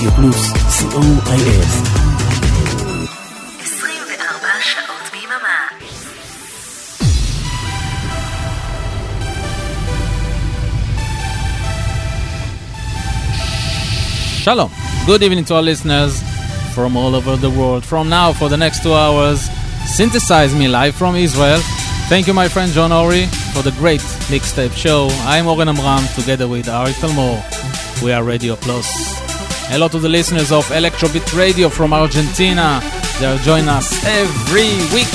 רדיו פלוס, co.il. 24 שעות ביממה. Shalom. Good evening to our listeners from all over the world. From now, for the next two hours, synthesize me live from Israel. Thank you, my friend John Ori, for the great mixtape show. I'm Oren Amram, together with Ari Talmor. We are Radio Plus. Hello to the listeners of Electrobit Radio from Argentina. They'll join us every week.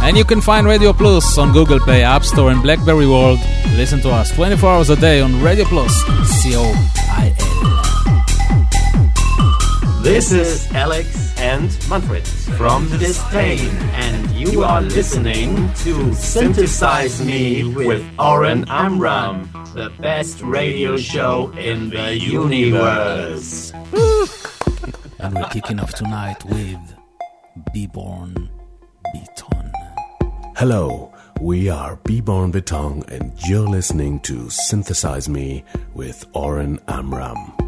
And you can find Radio Plus on Google Play, App Store, and Blackberry World. Listen to us 24 hours a day on Radio Plus, C-O-I-L. This is Alex and Manfred from Disdain, and you are listening to Synthesize Me with Oren Amram, the best radio show in the universe. And we're kicking off tonight with Be Born Beaton. Hello, we are Beborn Beton, and you're listening to Synthesize Me with Oren Amram.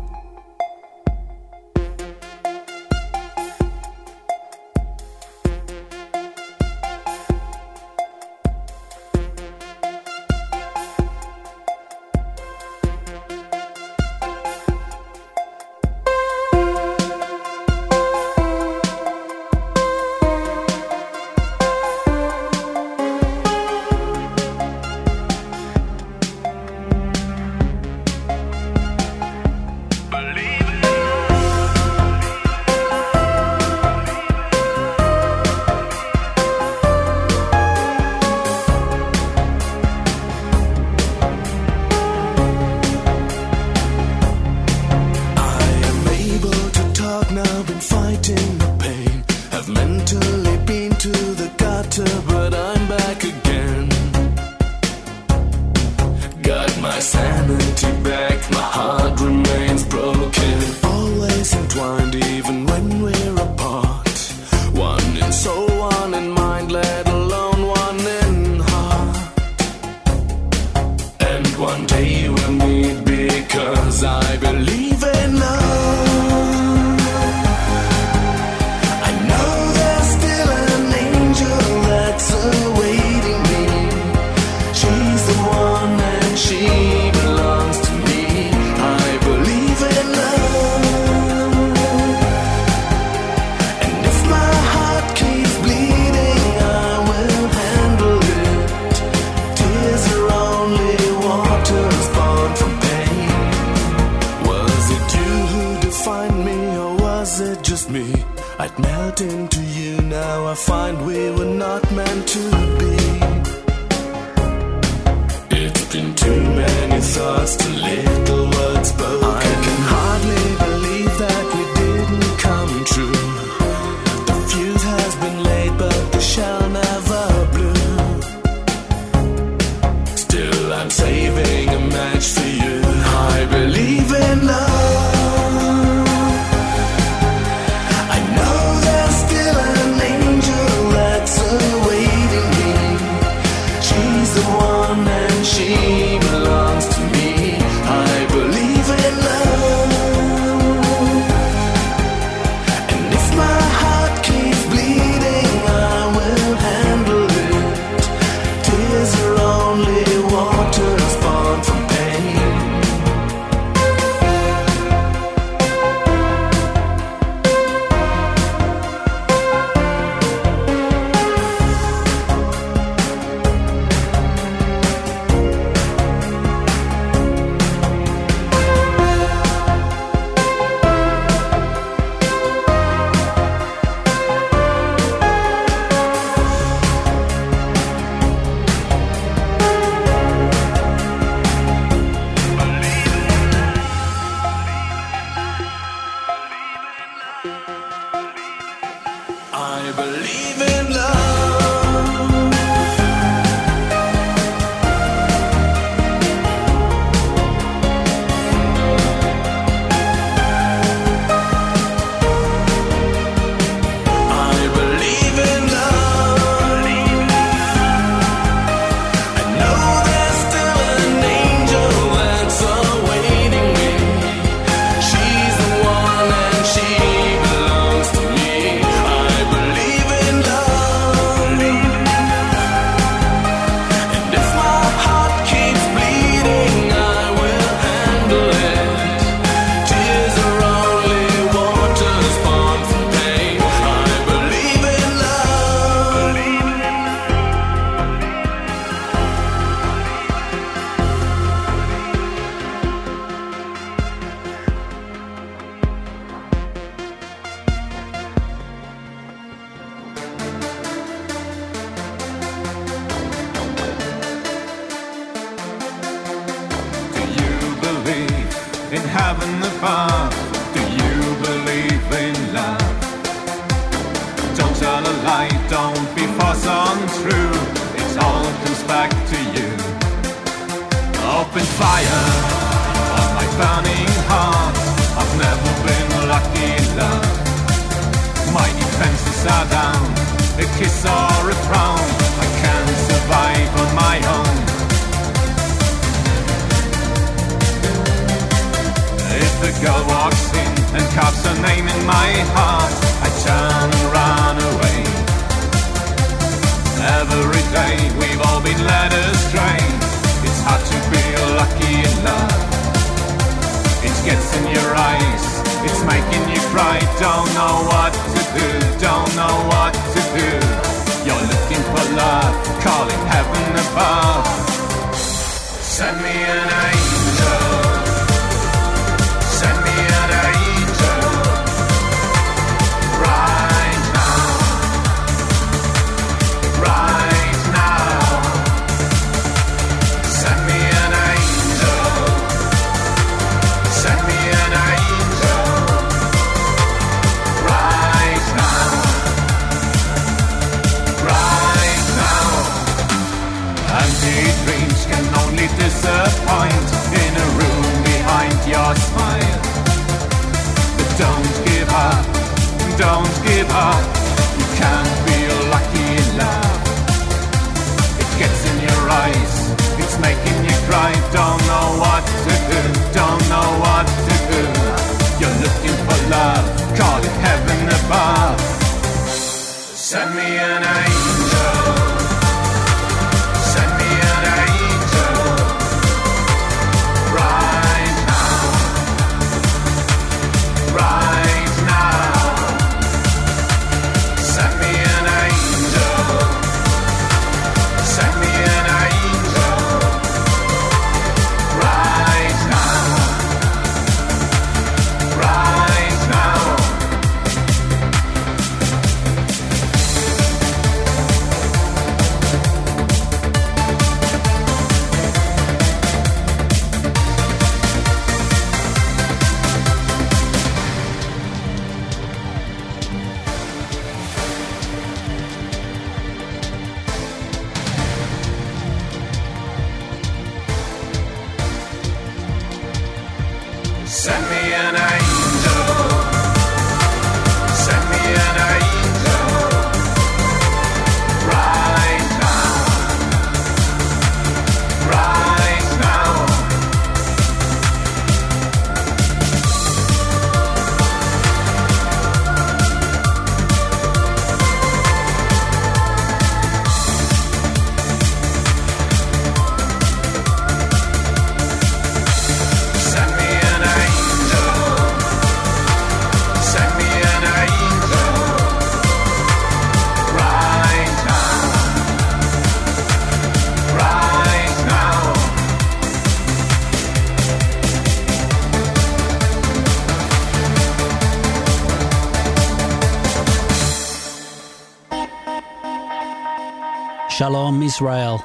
Shalom Israel.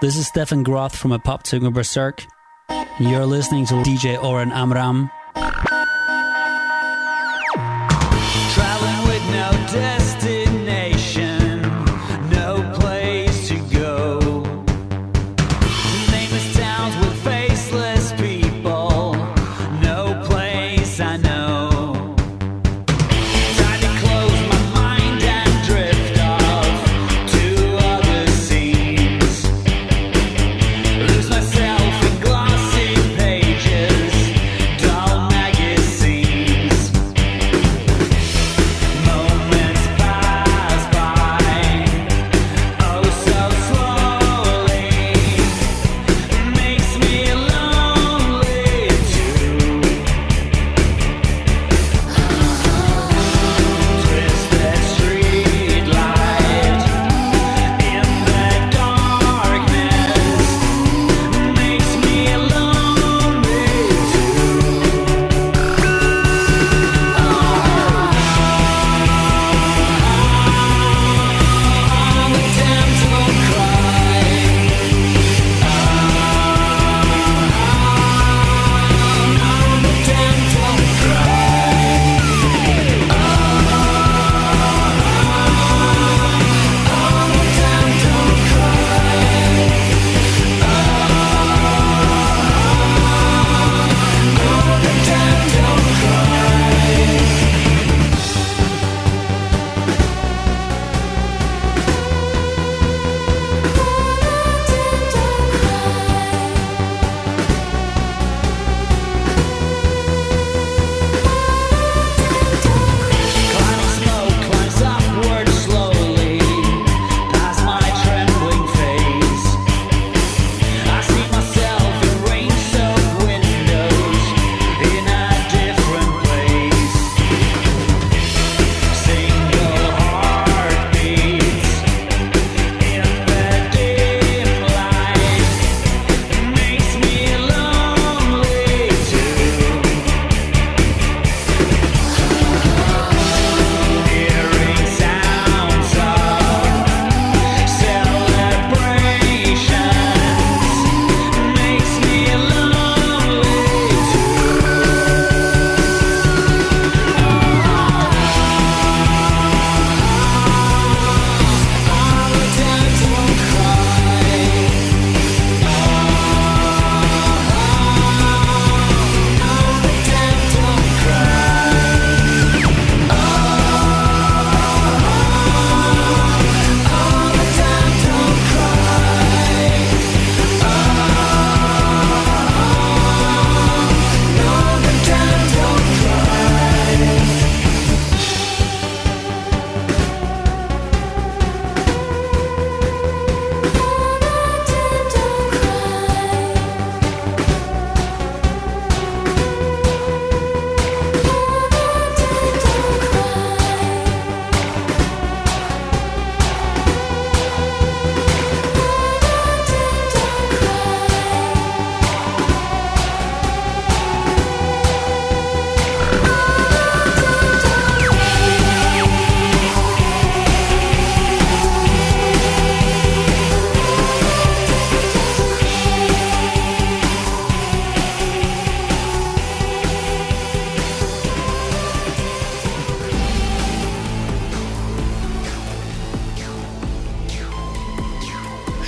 This is Stephan Groth from A Pop Berzerk, you're listening to DJ Oren Amram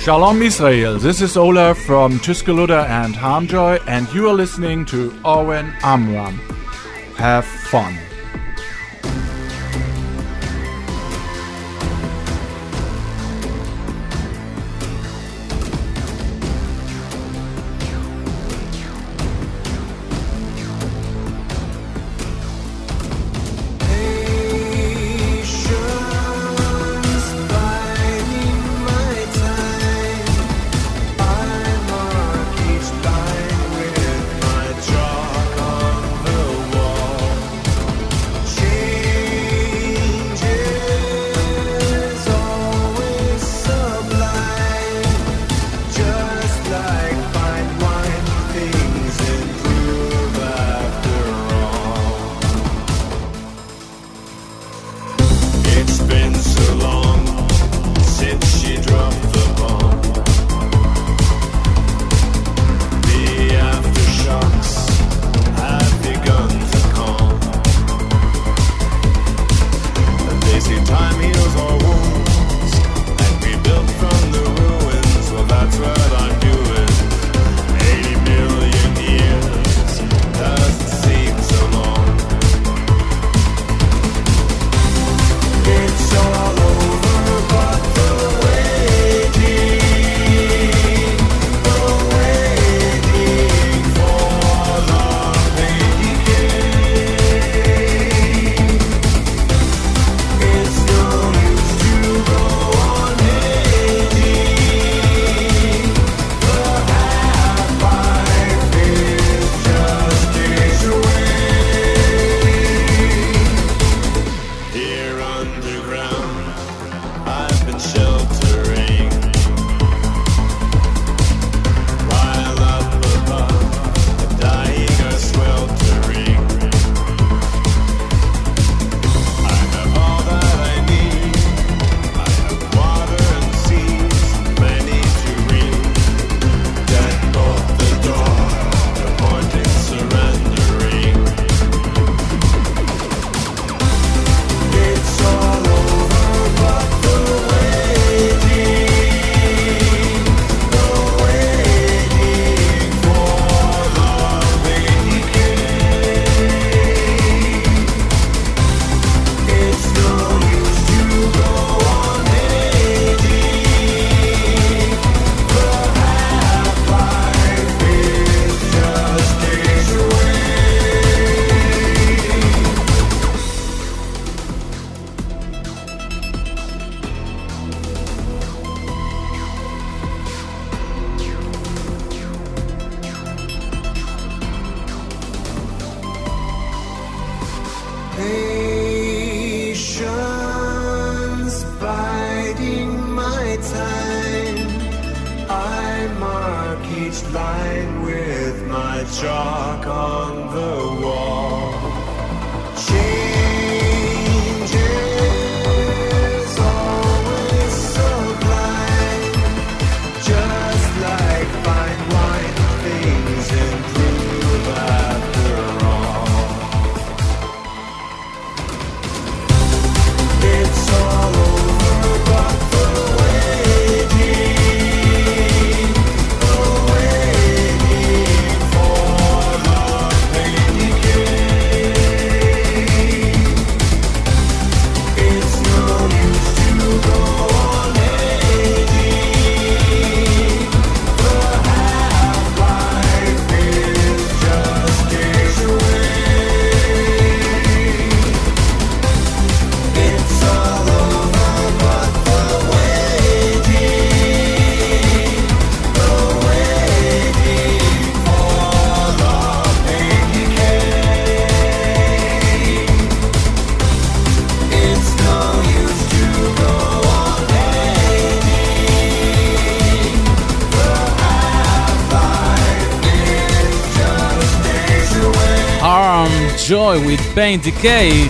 Shalom Israel, this is Ola from Tuscaloosa and Harmjoy, and you are listening to Oren Amram. Have fun. Pain Decay,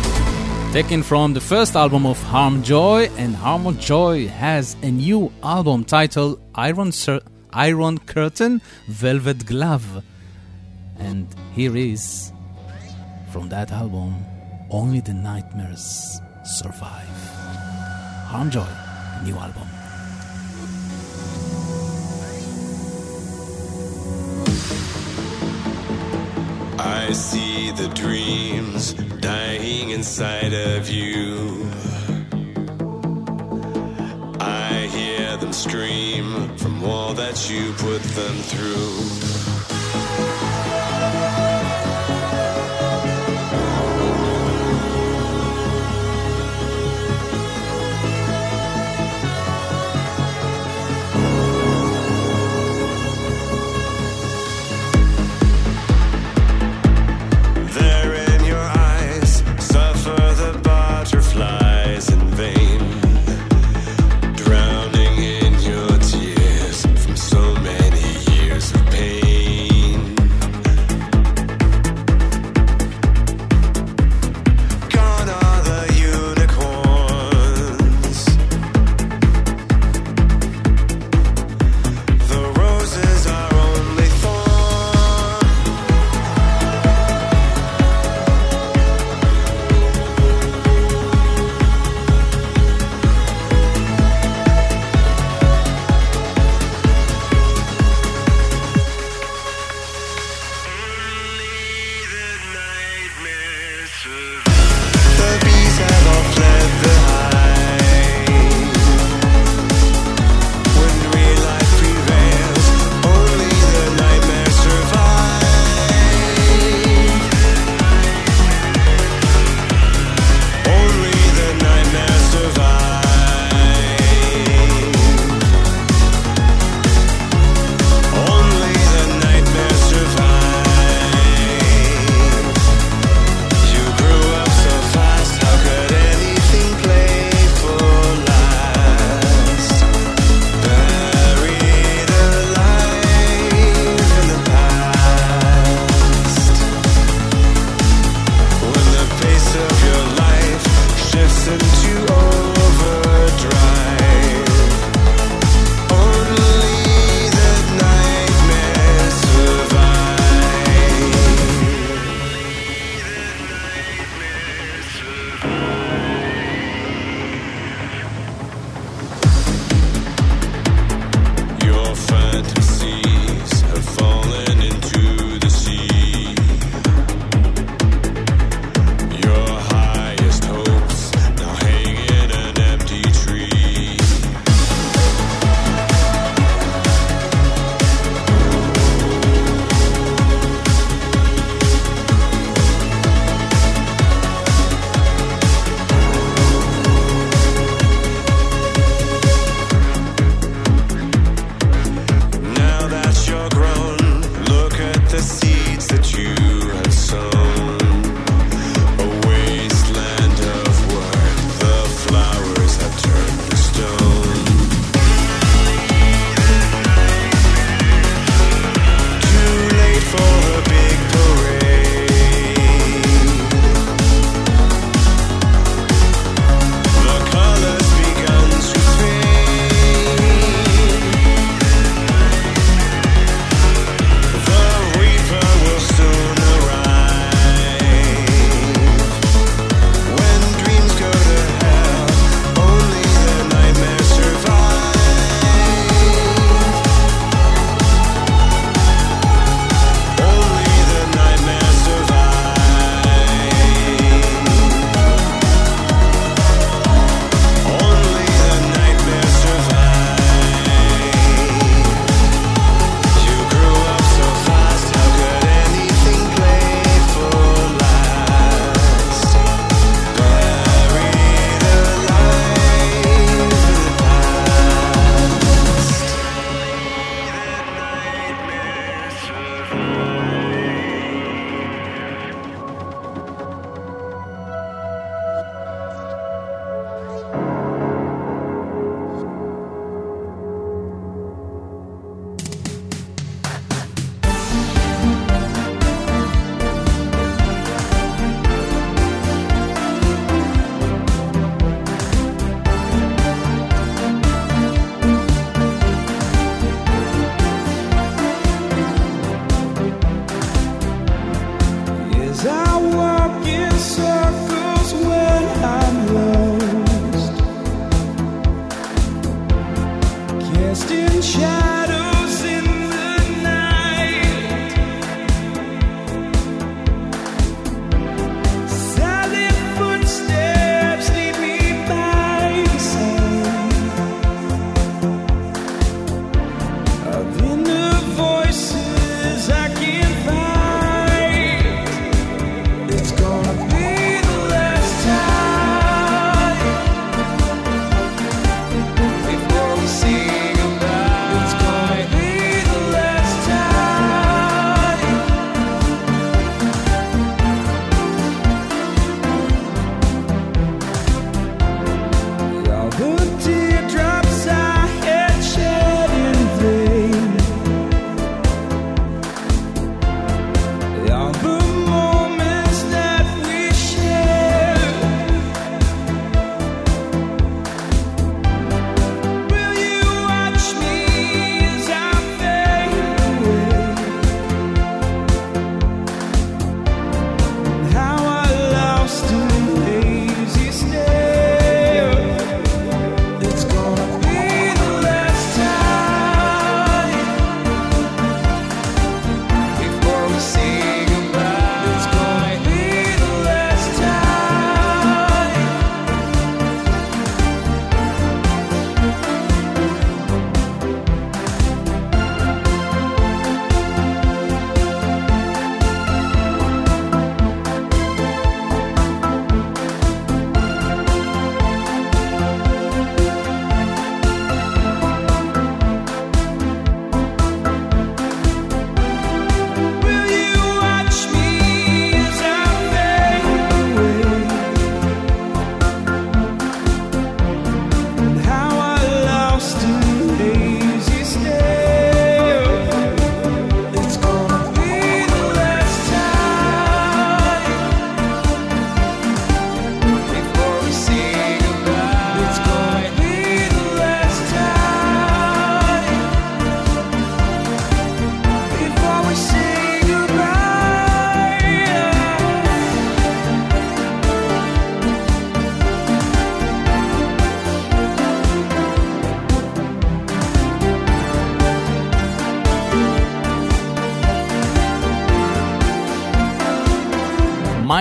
taken from the first album of Harm Joy, and Harm Joy has a new album titled Iron, Sur- Iron Curtain Velvet Glove. And here is, from that album, Only the Nightmares Survive. Harm Joy, new album. See the dreams dying inside of you. I hear them scream from all that you put them through.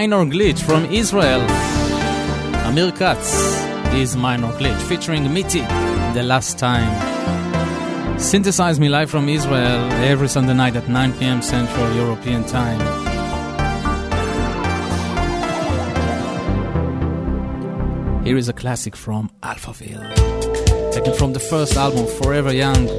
Minor Glitch from Israel. Amir Katz is Minor Glitch featuring Mitty the last time. Synthesize Me Live from Israel every Sunday night at 9 p.m. Central European Time. Here is a classic from Alphaville, taken from the first album Forever Young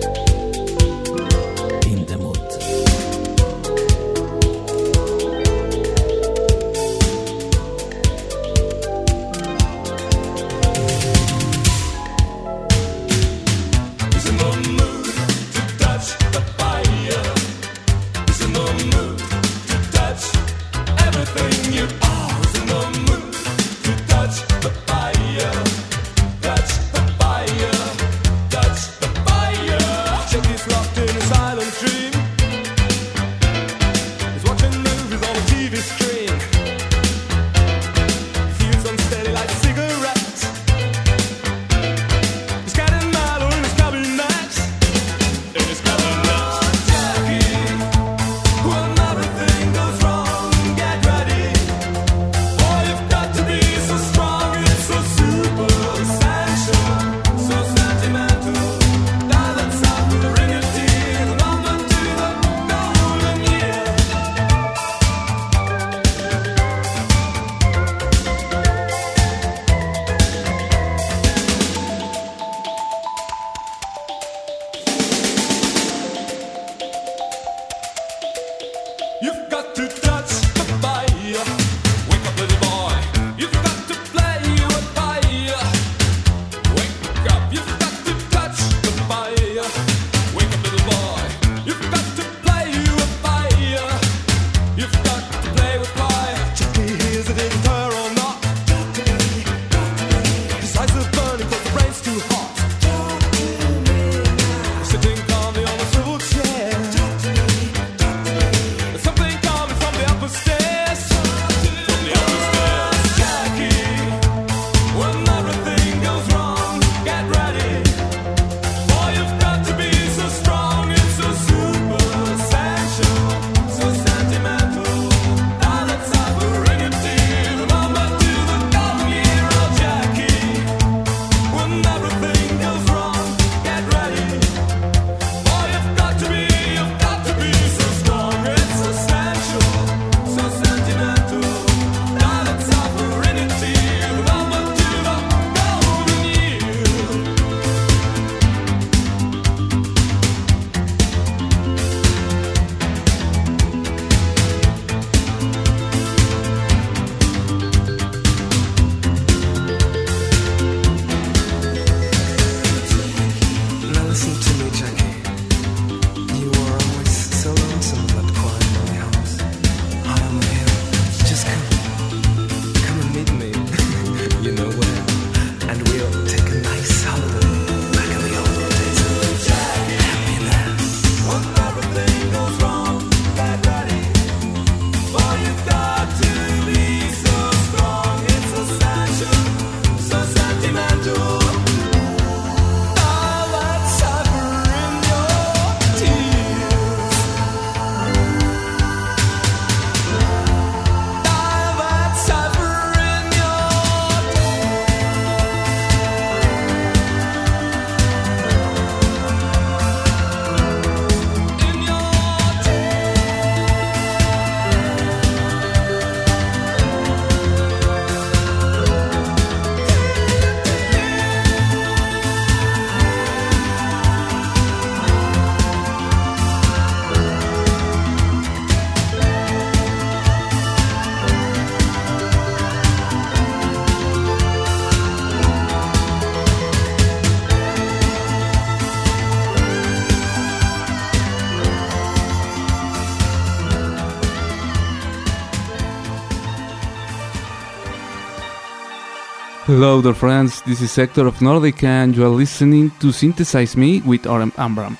Hello, dear friends. This is Sector of Nordika, and you are listening to Synthesize Me with Oren Amram.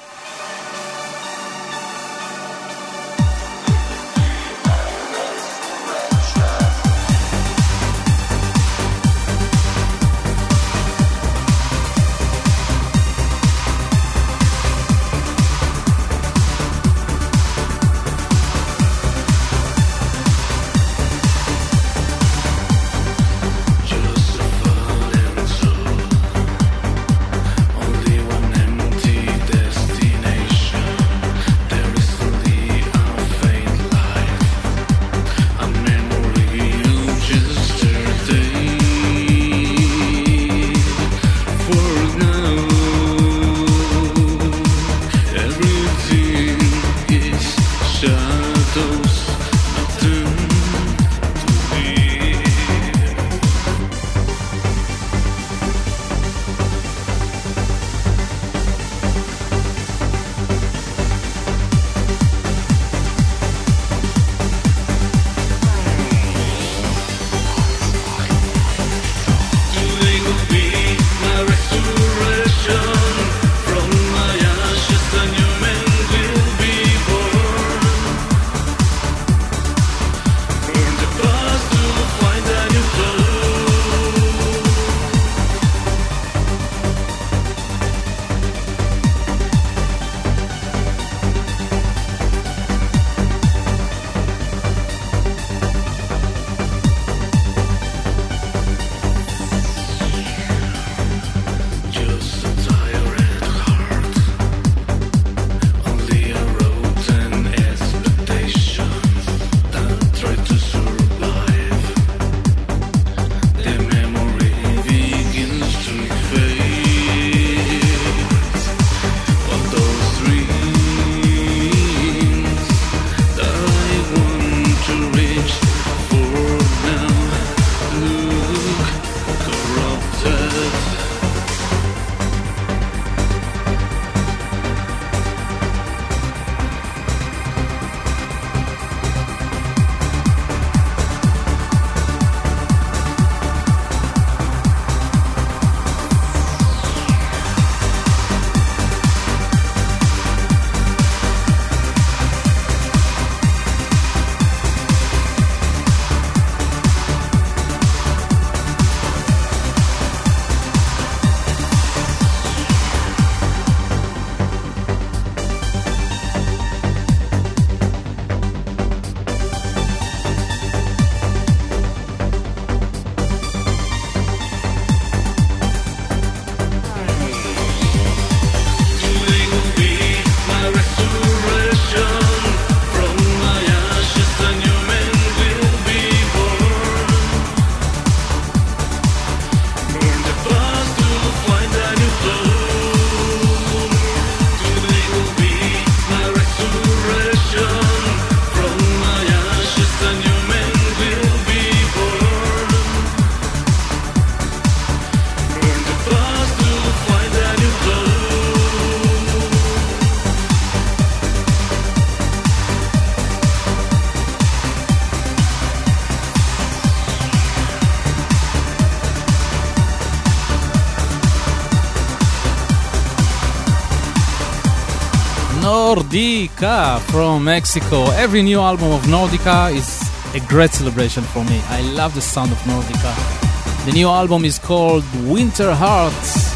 Nordika from Mexico. Every new album of Nordika is a great celebration for me. I love the sound of Nordika. The new album is called Winter Hearts.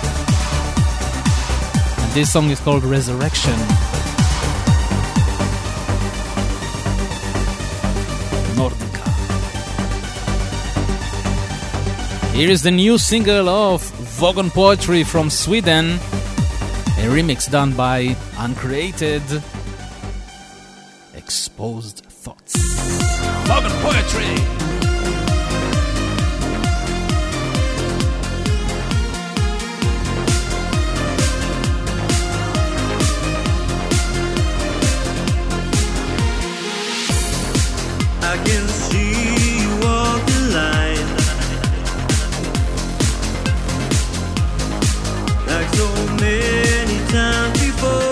And this song is called Resurrection. Nordika. Here is the new single of Vogon Poetry from Sweden, a remix done by Uncreated Exposed Thoughts. Vogon Poetry! I can see you walk the line like so many times before.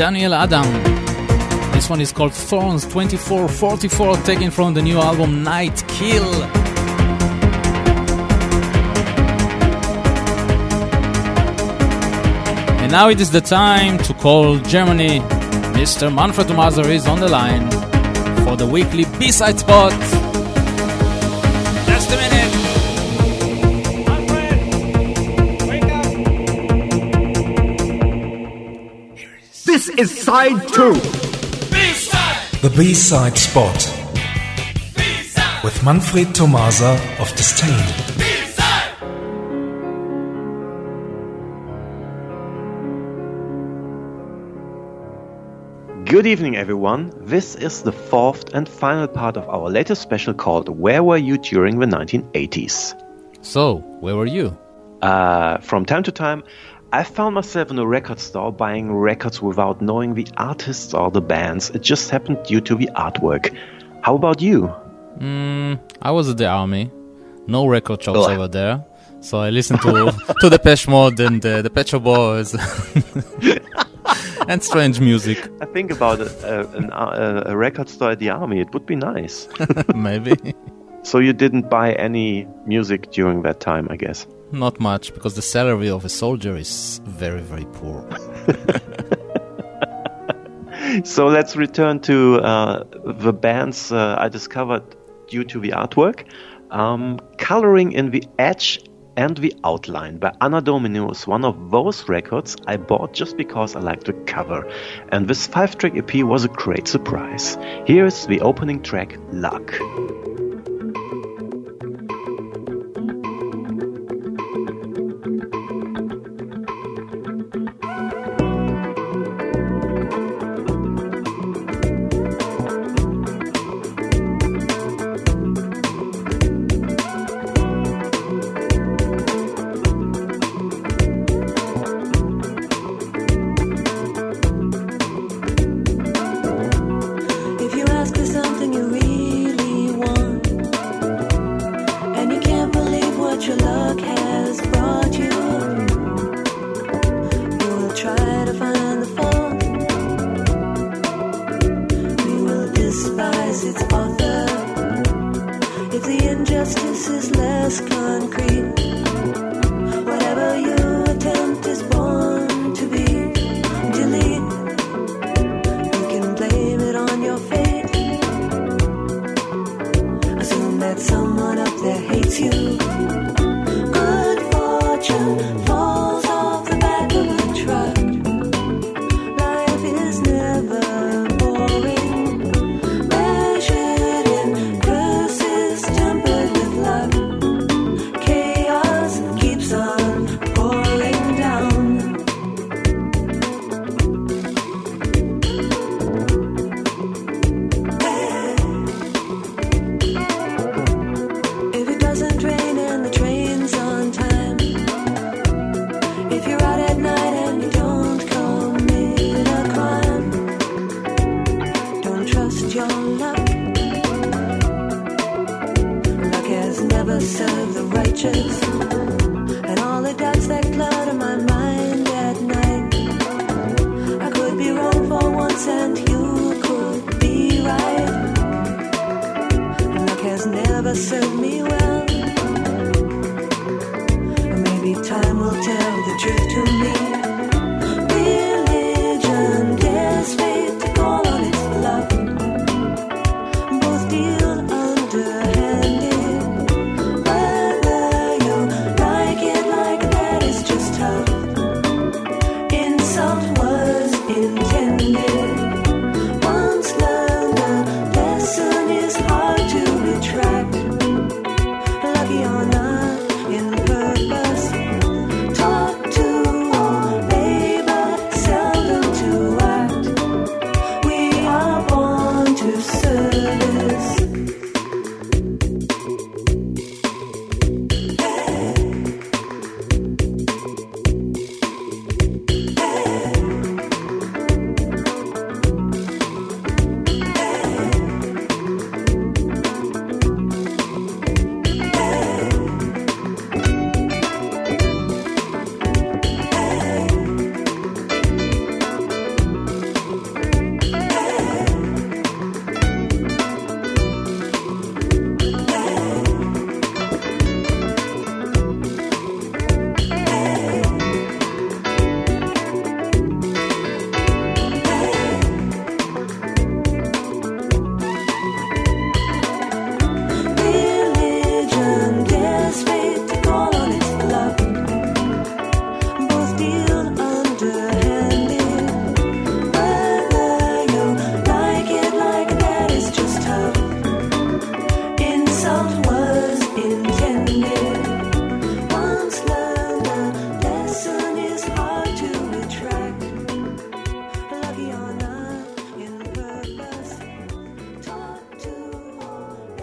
Daniel Adam. This one is called Thorns 2444, taken from the new album Night Kill. And now it is the time to call Germany. Mr. Manfred Tomaser is on the line for the weekly B-side spot. This is side. The B-side spot B-side. with Manfred Tomasa of Disdain. Good evening, everyone. This is the fourth and final part of our latest special called Where Were You During the 1980s? So, where were you? Uh, from time to time, I found myself in a record store buying records without knowing the artists or the bands. It just happened due to the artwork. How about you? Mm, I was at the army. No record shops Oh. over there. So I listened to to Depeche Mode and uh, the Pet Shop Boys and strange music. I think about a, a, an, uh, a record store at the army. It would be nice. Maybe so you didn't buy any music during that time, I guess. Not much because the salary of a soldier is very very poor. So let's return to uh, the bands uh, I discovered due to the artwork. Um, Coloring in the Edge and the Outline by Anna Domino is one of those records I bought just because I liked the cover. And this five track EP was a great surprise. Here's the opening track, Luck.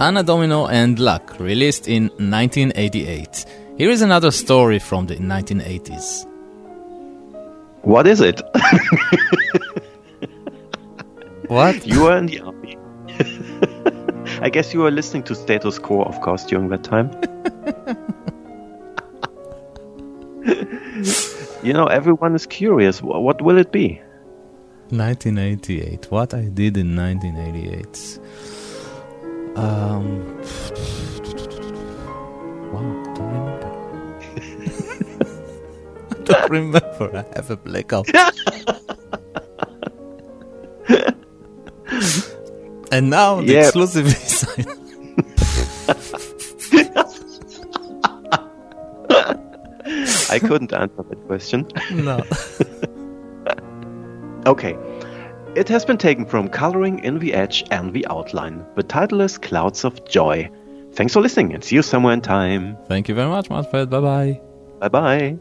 Anna Domino and Luck, released in 1988. Here is another story from the 1980s. What is it? What? You were in the army. I guess you were listening to Status Quo, of course, during that time. you know, everyone is curious. What will it be? 1988. What I did in 1988. Um. Wow, don't remember. I don't remember. I have a blackout. and now the Yeah. exclusive side. I couldn't answer that question. No. Okay. It has been taken from Coloring in the Edge and the Outline. The title is Clouds of Joy. Thanks for listening and see you somewhere in time. Thank you very much, Manfred. Bye bye. Bye bye.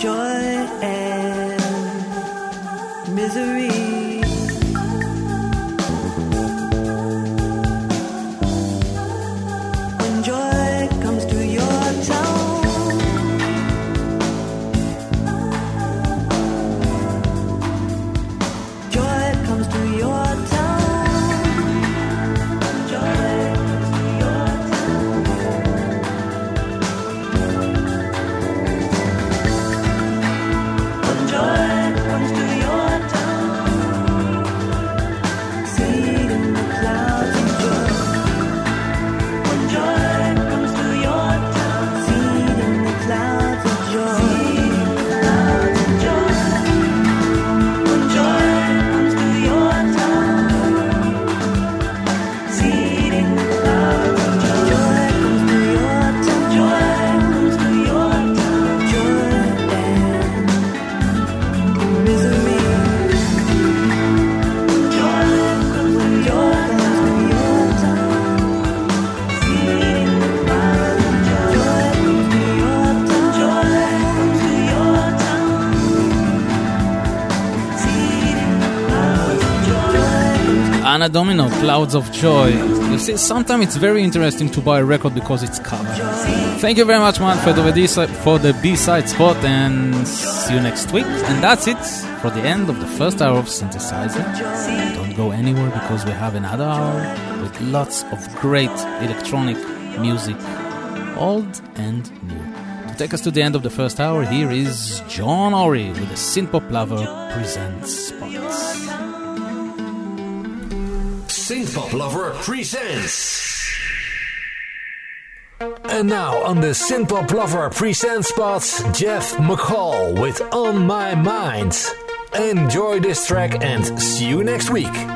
Joy and misery. Anna Domino, Clouds of Joy. You see, sometimes it's very interesting to buy a record because it's covered. Thank you very much, Manfredo for the B-side spot, and see you next week. And that's it for the end of the first hour of Synthesize Me. Don't go anywhere because we have another hour with lots of great electronic music, old and new. To take us to the end of the first hour, here is John Ori with the Synth Pop Lover presents Synthpop Lover presents. And now on the Synthpop Lover presents spots, Jeff McCall with On My Mind. Enjoy this track and see you next week.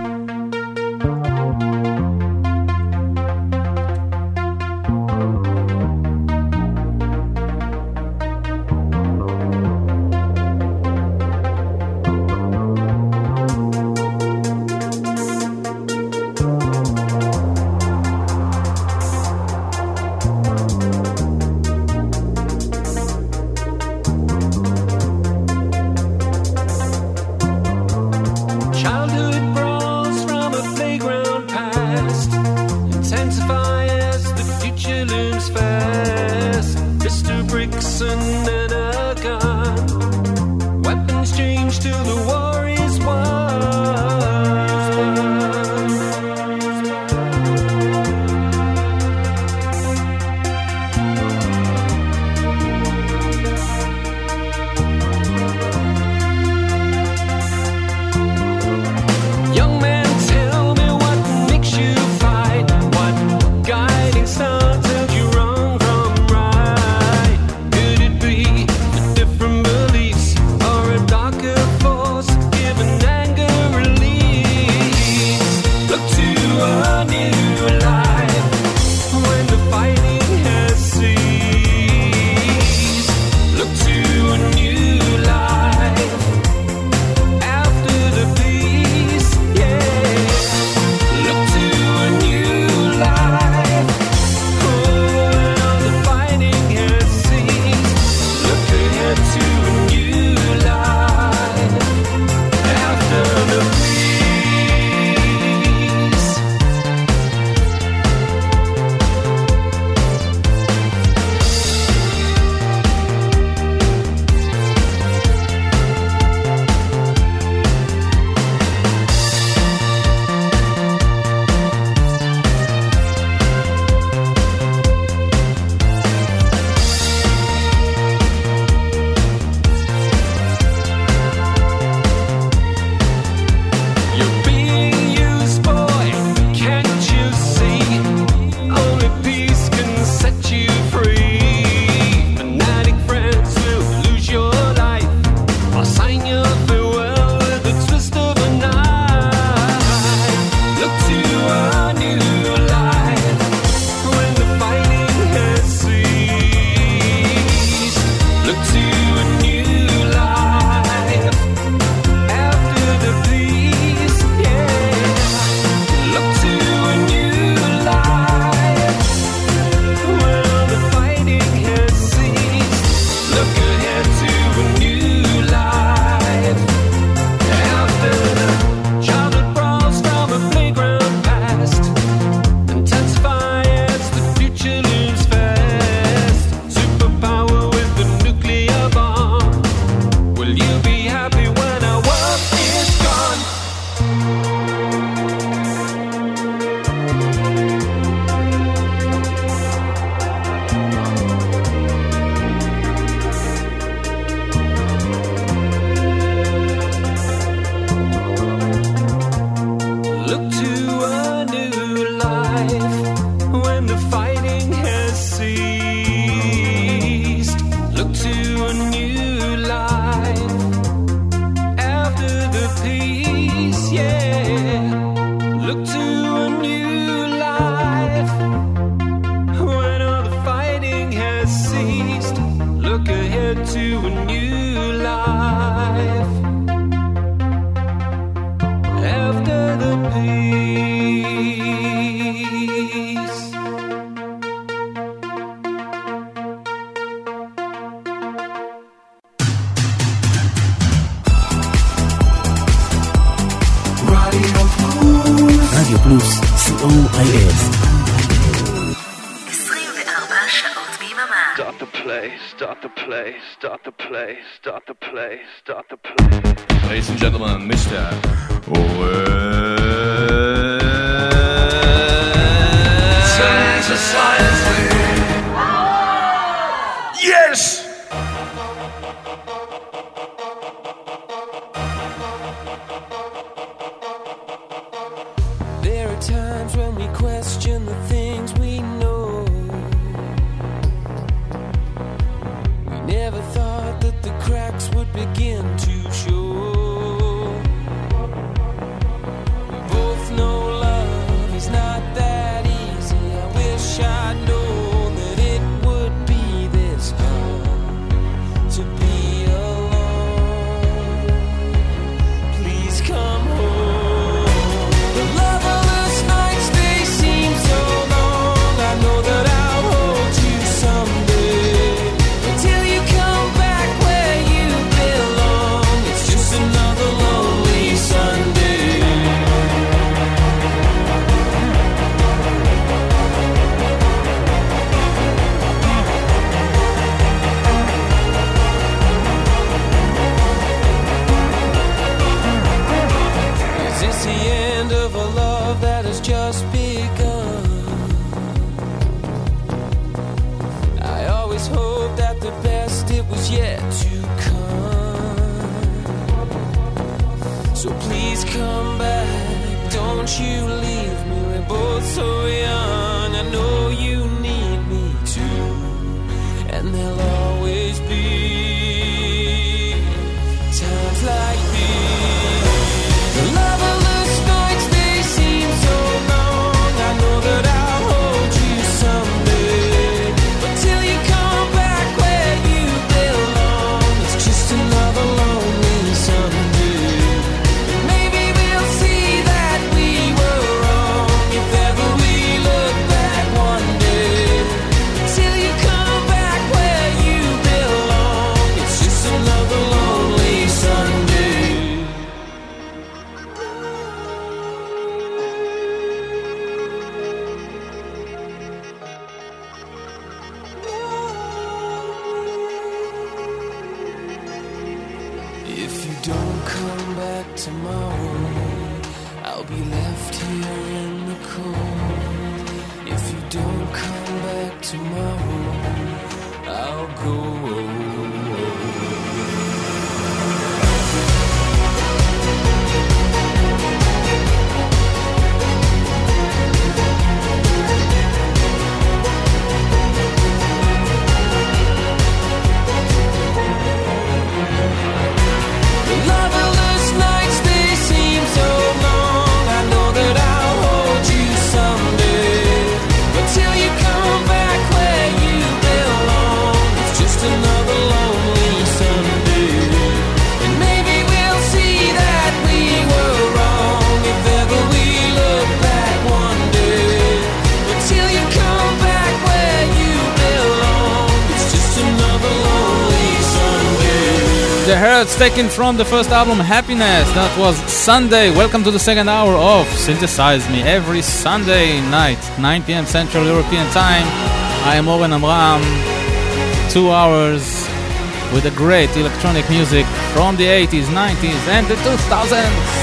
It's taken from the first album Happiness. That was Sunday. Welcome to the second hour of Synthesize Me every Sunday night, 9 p.m. Central European Time. I am Oren Amram. Two hours with the great electronic music from the 80s, 90s, and the 2000s.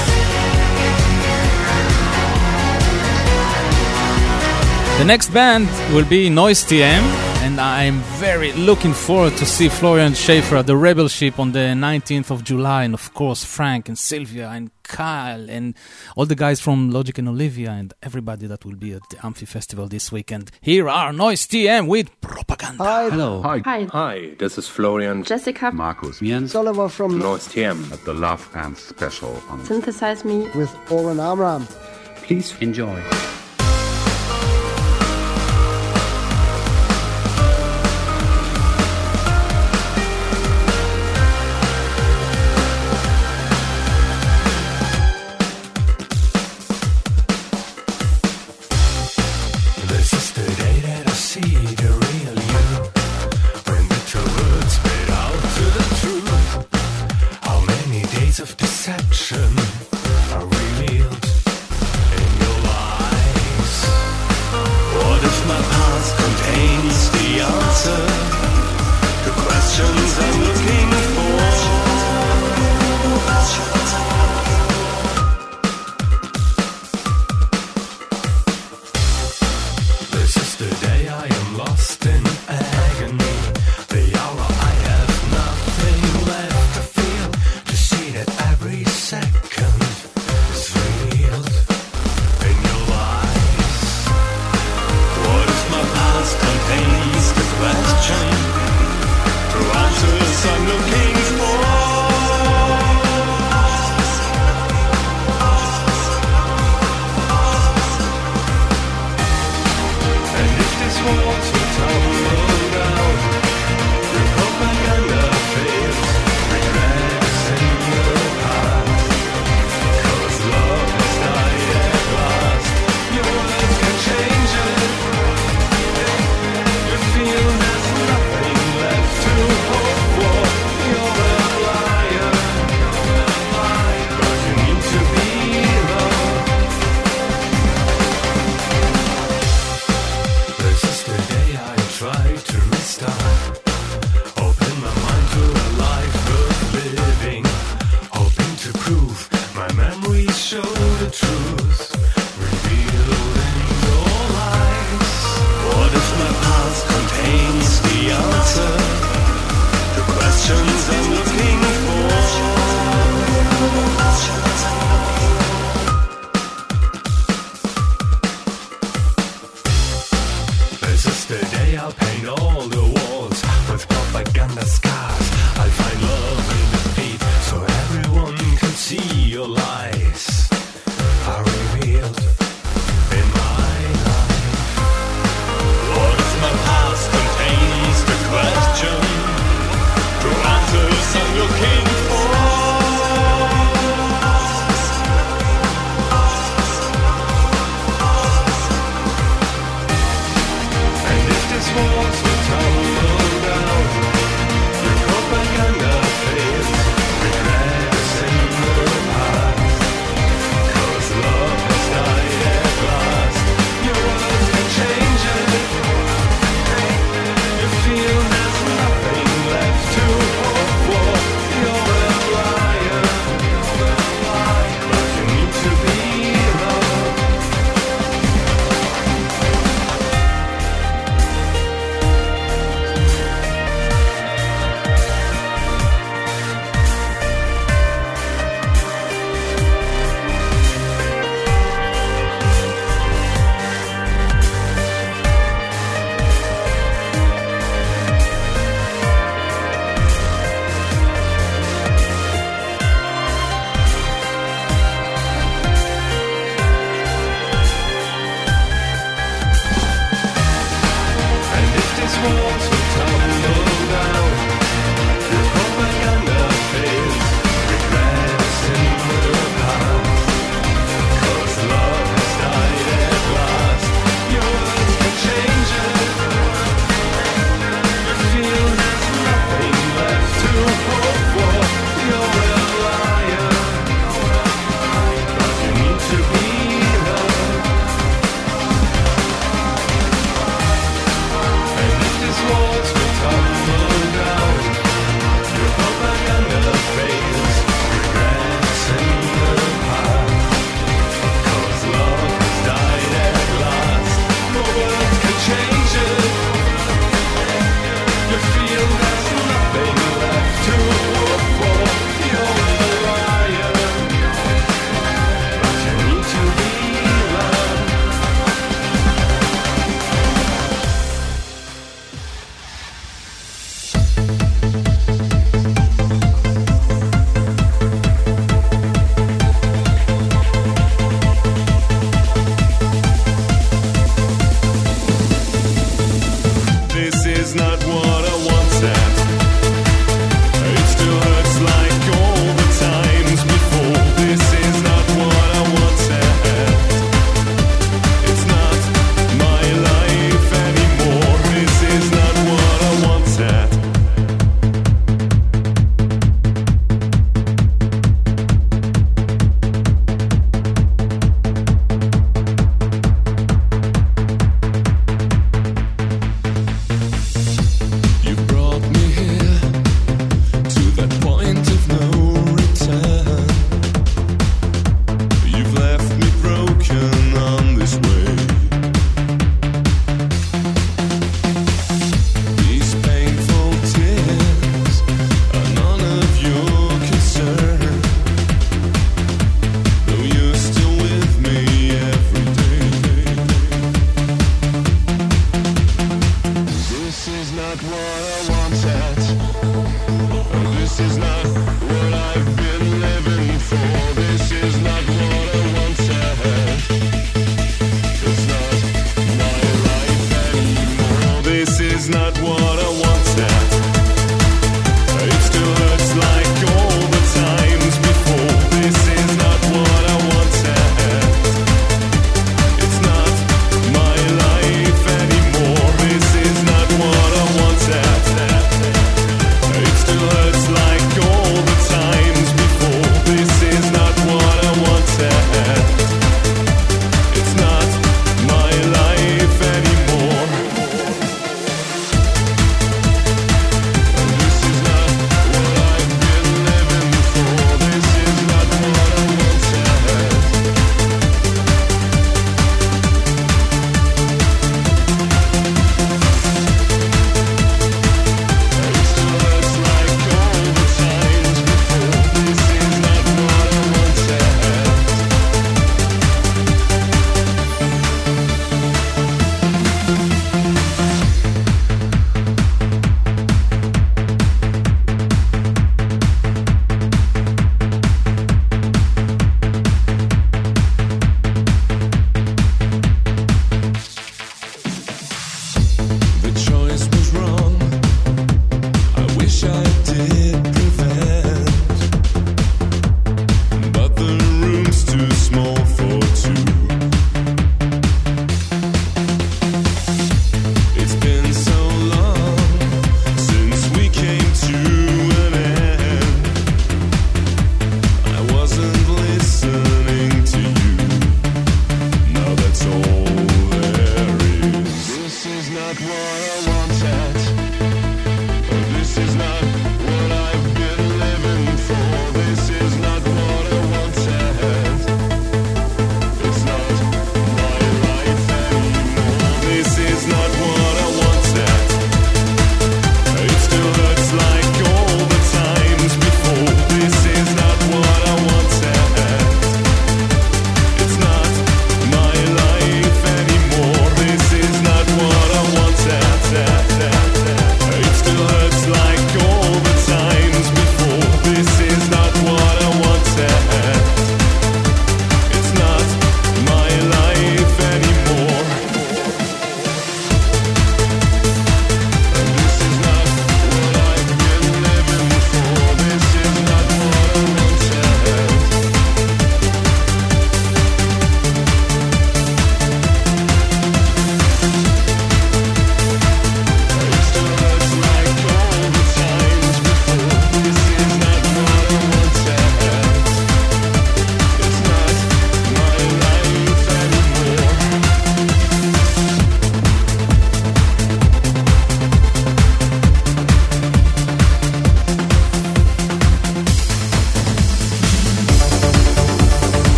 The next band will be Noise TM and I'm very looking forward to see Florian Schaefer the Rebel Ship on the 19th of July, and of course Frank and Sylvia and Kyle and all the guys from Logic and Olivia and everybody that will be at the Amphi Festival this weekend. Here are Noise TM with Propaganda. Hi. Hello. Hi. Hi. Hi. This is Florian, Jessica, Markus, Ian, Oliver from Noise TM at the Love and Special on Synthesize Me with Oren Amram. Please enjoy. of deception are revealed in your. What if my past contains the answer to questions I'm looking for?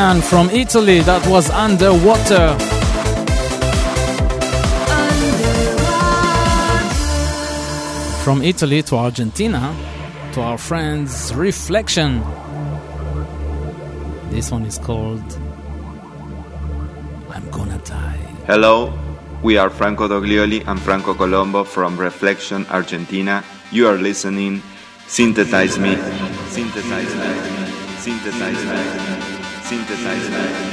From Italy, that was Underwater. From Italy to Argentina, to our friends Reflection. This one is called I'm Gonna Die. Hello, we are Franco Doglioli and Franco Colombo from Reflection Argentina. You are listening. Synthesize me. Synthesize me. Me. Synthesize me synthesizer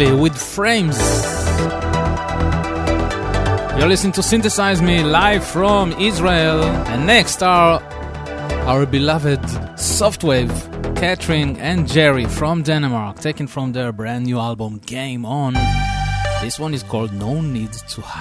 Bradley with Frames. You're listening to Synthesize Me live from Israel. And next are our beloved Softwave, Catherine and Jerry from Denmark, taken from their brand new album Game On. This one is called No Need to Hide.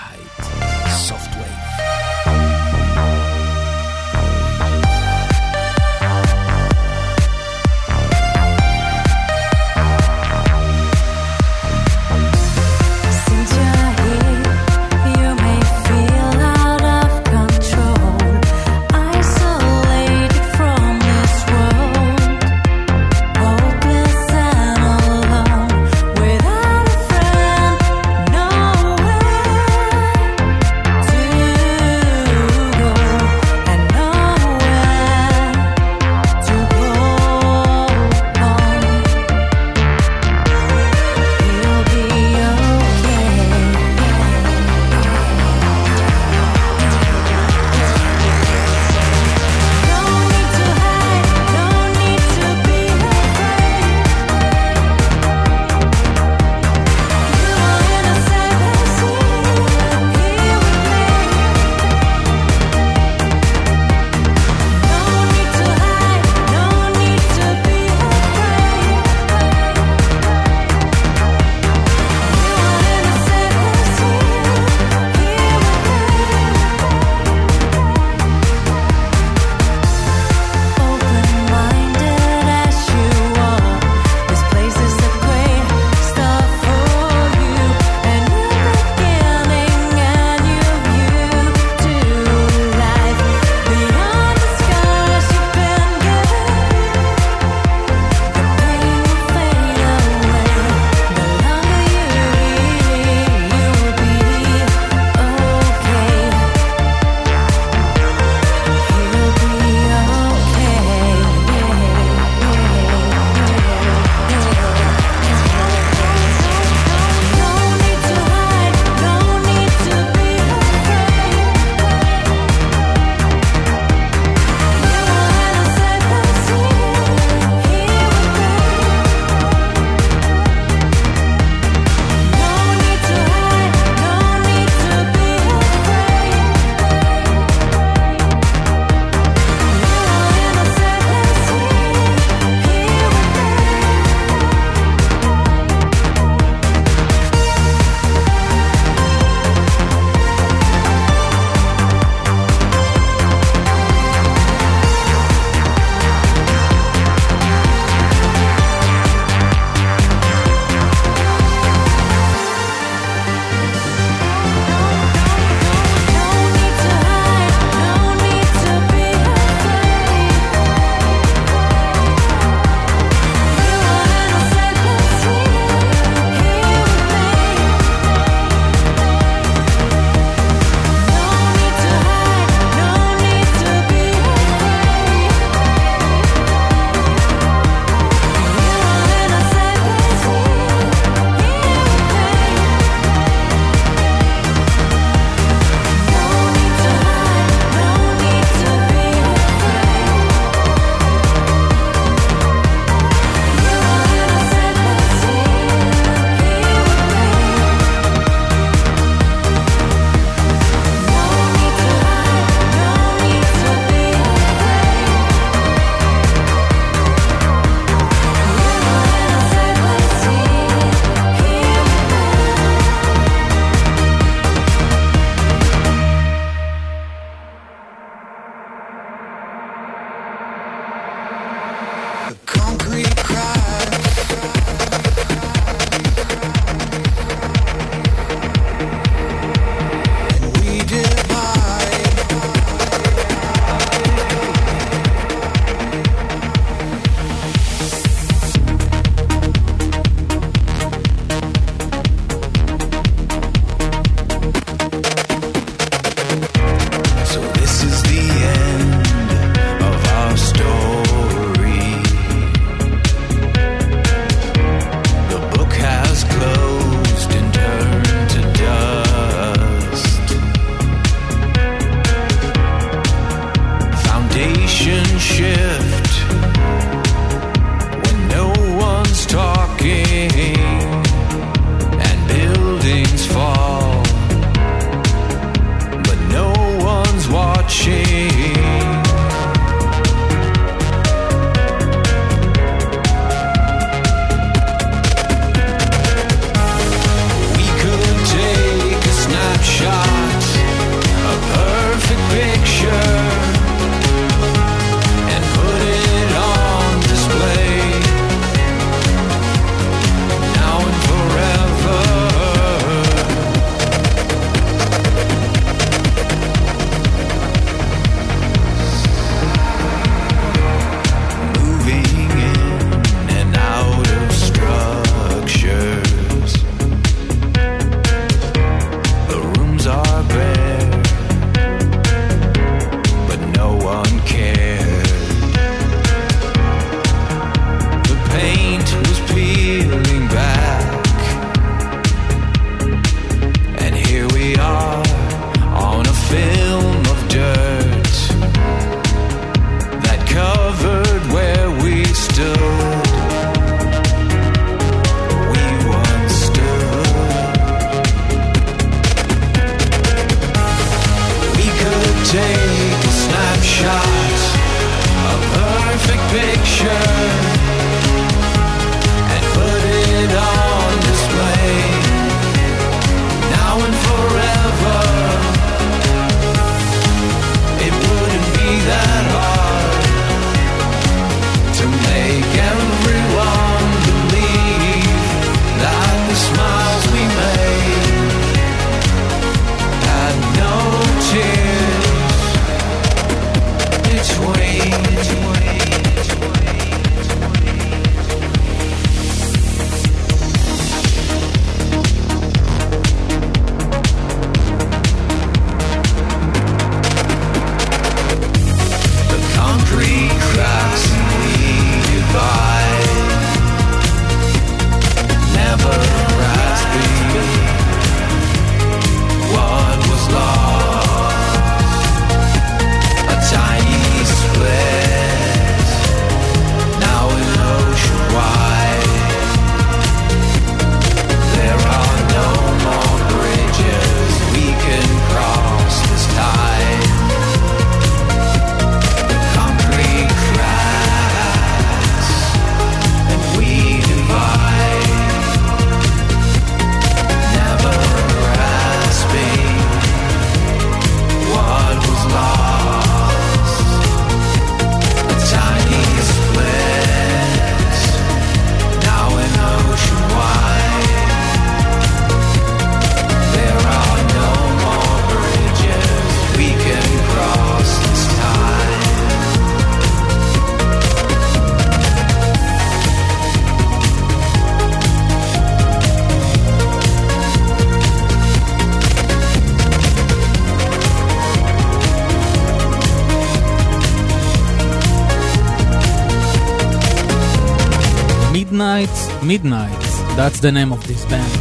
Midnight. That's the name of this band.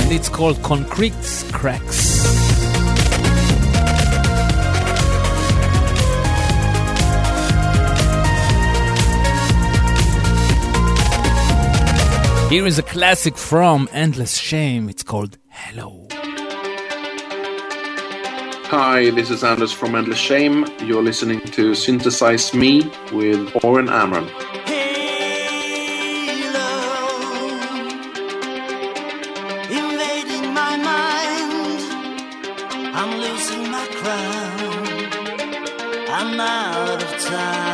And it's called Concrete Cracks. Here is a classic from Endless Shame. It's called Hello. Hi, this is Anders from Endless Shame. You're listening to Synthesize Me with Oren Amram. Out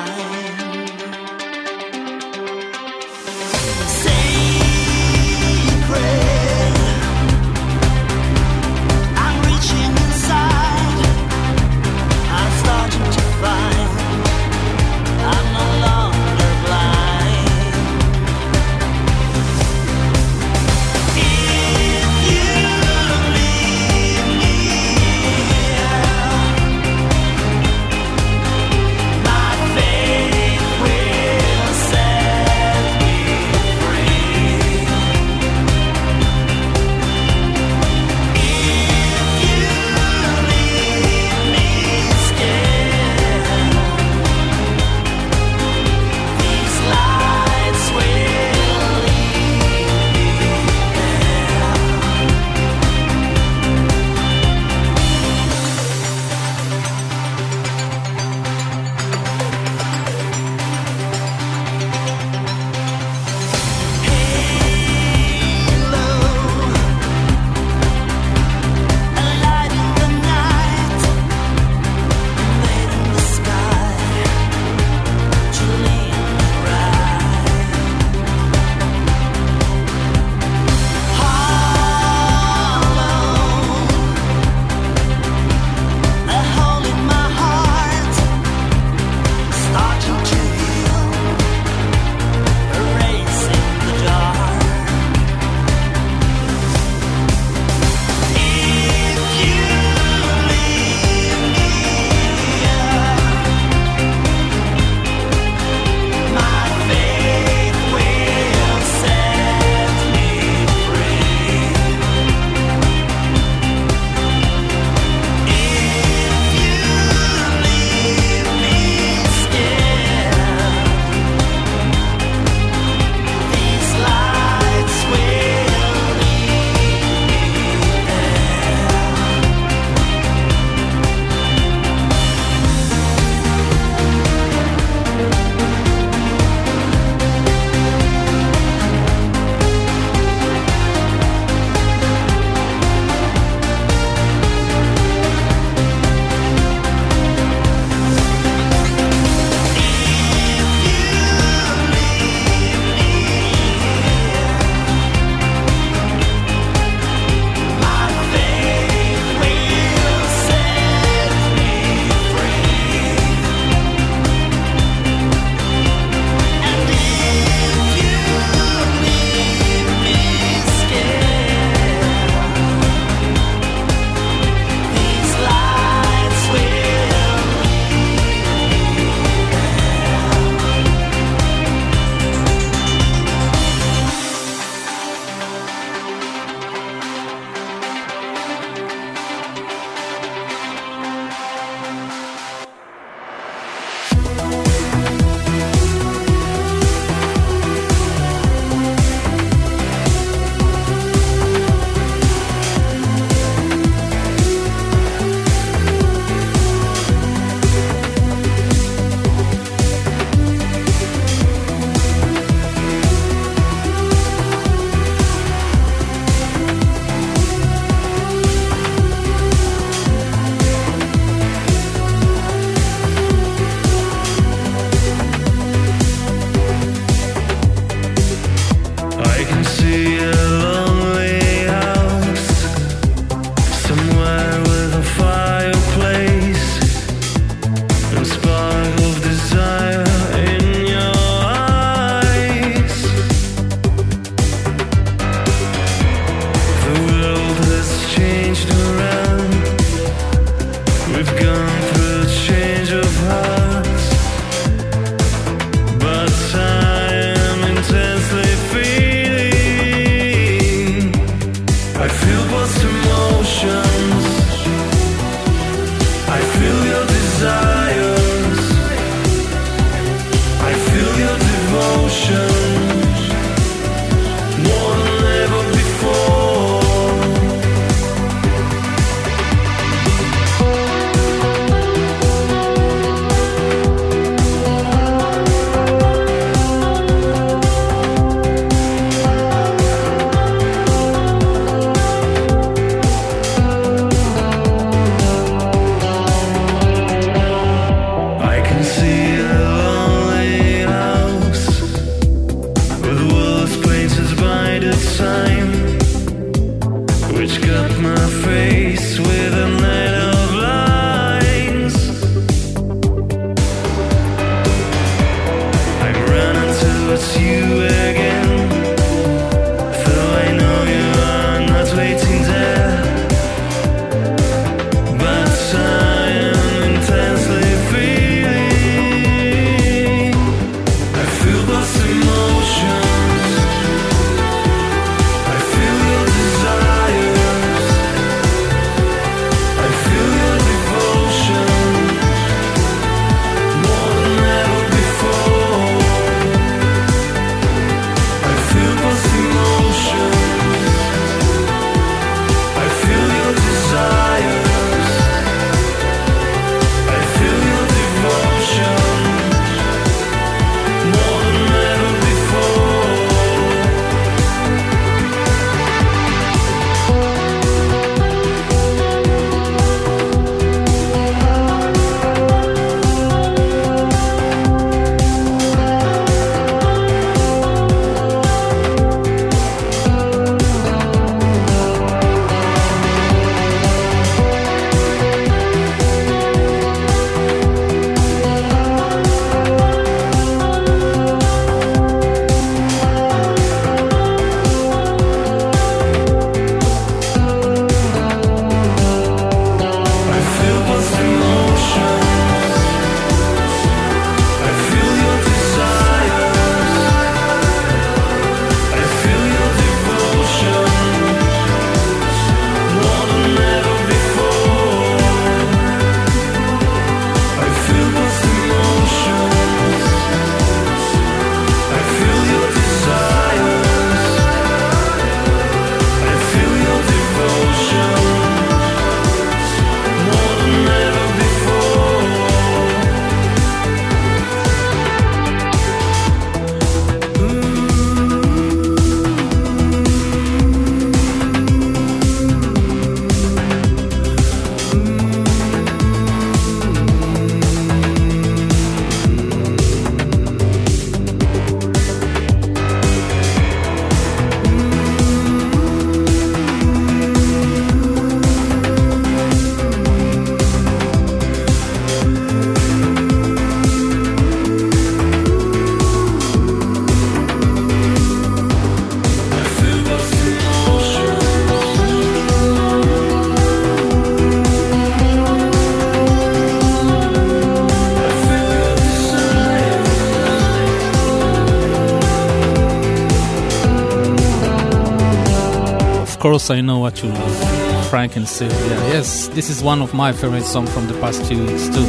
course, I know what you love. Frank and Sylvia. Yes, this is one of my favorite songs from the past few weeks, too.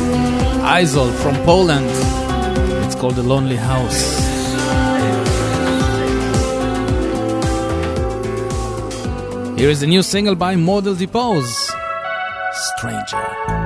Isol from Poland. It's called The Lonely House. Here is a new single by Model Depose Stranger.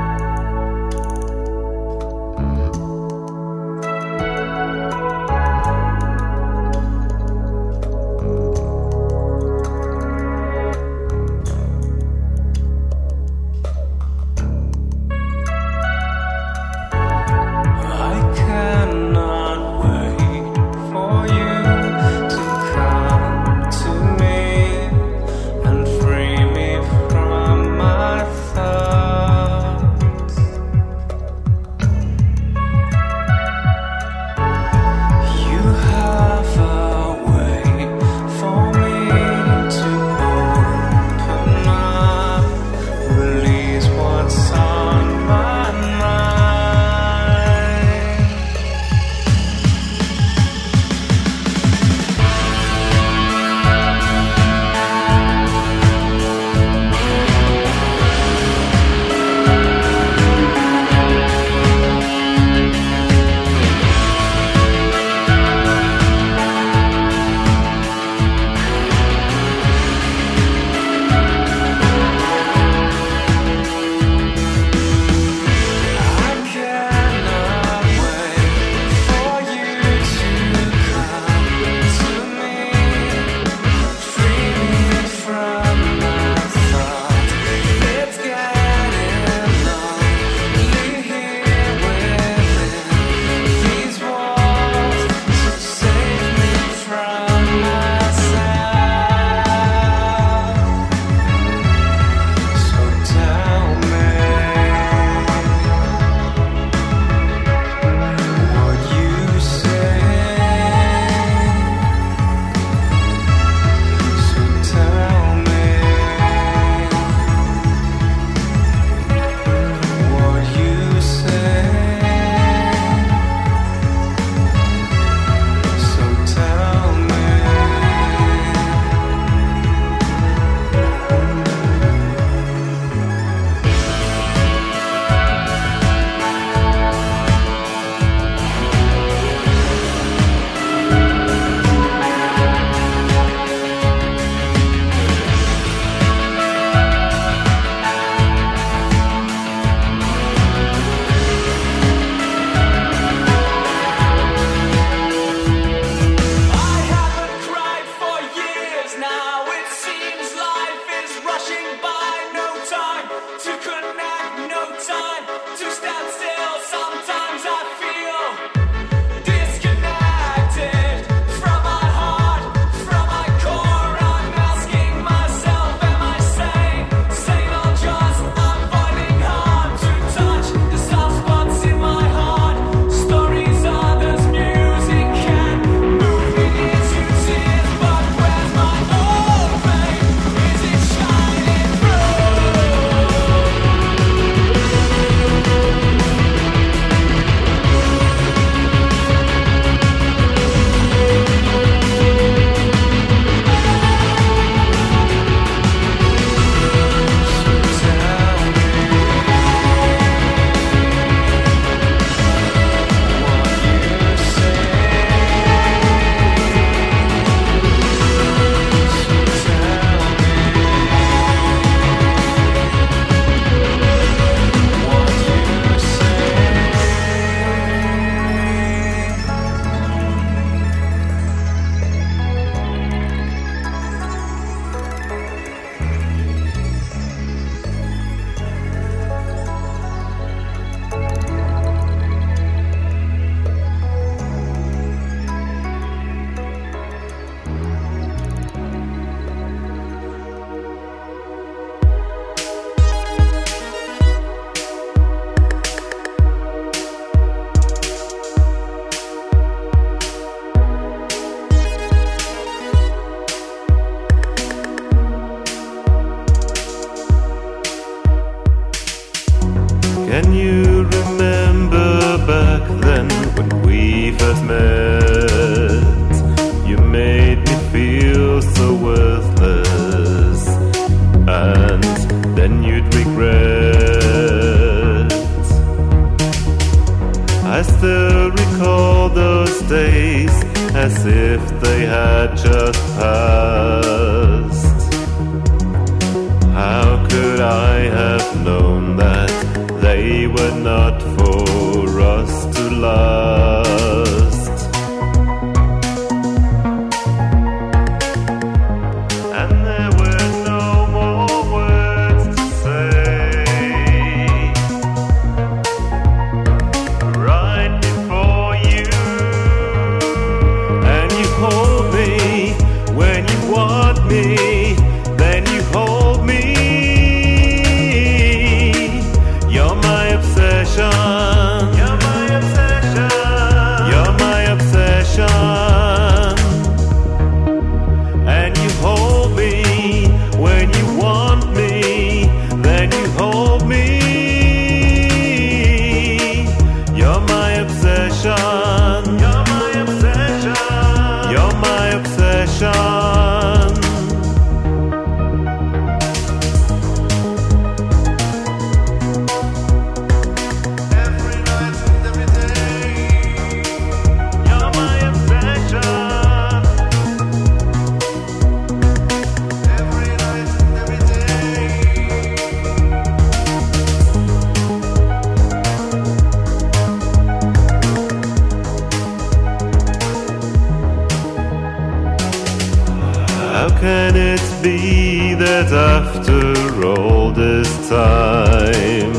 Be that after all this time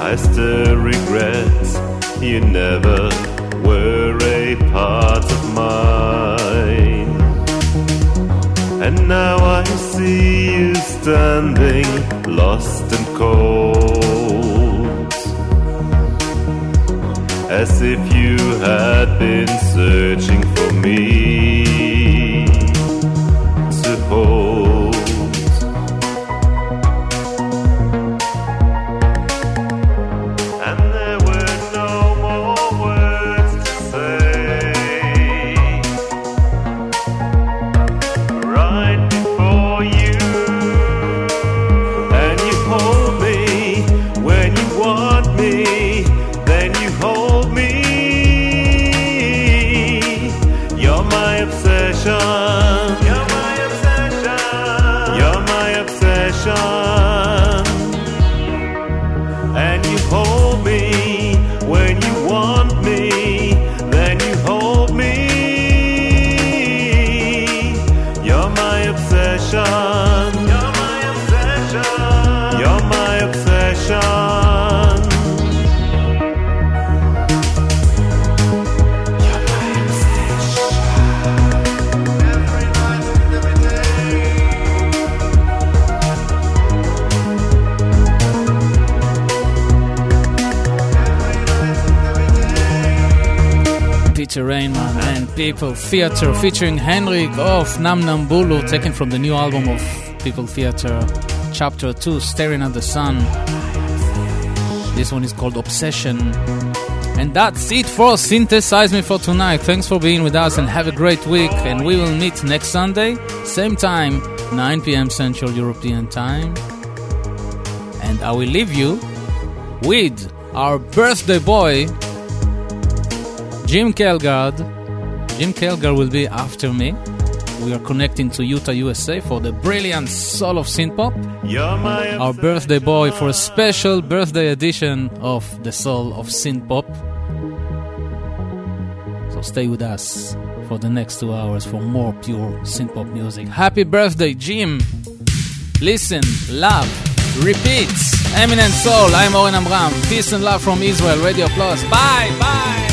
I still regret you never were a part of mine? And now I see you standing lost and cold as if you had been searching for me People Theater featuring Henrik of Namnambulu, taken from the new album of People Theater, Chapter 2, Staring at the Sun. This one is called Obsession. And that's it for Synthesize Me for tonight. Thanks for being with us and have a great week. And we will meet next Sunday, same time, 9 p.m. Central European Time. And I will leave you with our birthday boy, Jim Kelgard. Jim Kelgard will be after me. We are connecting to Utah, USA for the brilliant soul of synthpop. Our birthday boy for a special birthday edition of the soul of synthpop. So stay with us for the next two hours for more pure synthpop music. Happy birthday, Jim! Listen, love, repeat. Eminent Soul, I'm Oren Amram. Peace and love from Israel, Radio Plus. Bye, bye!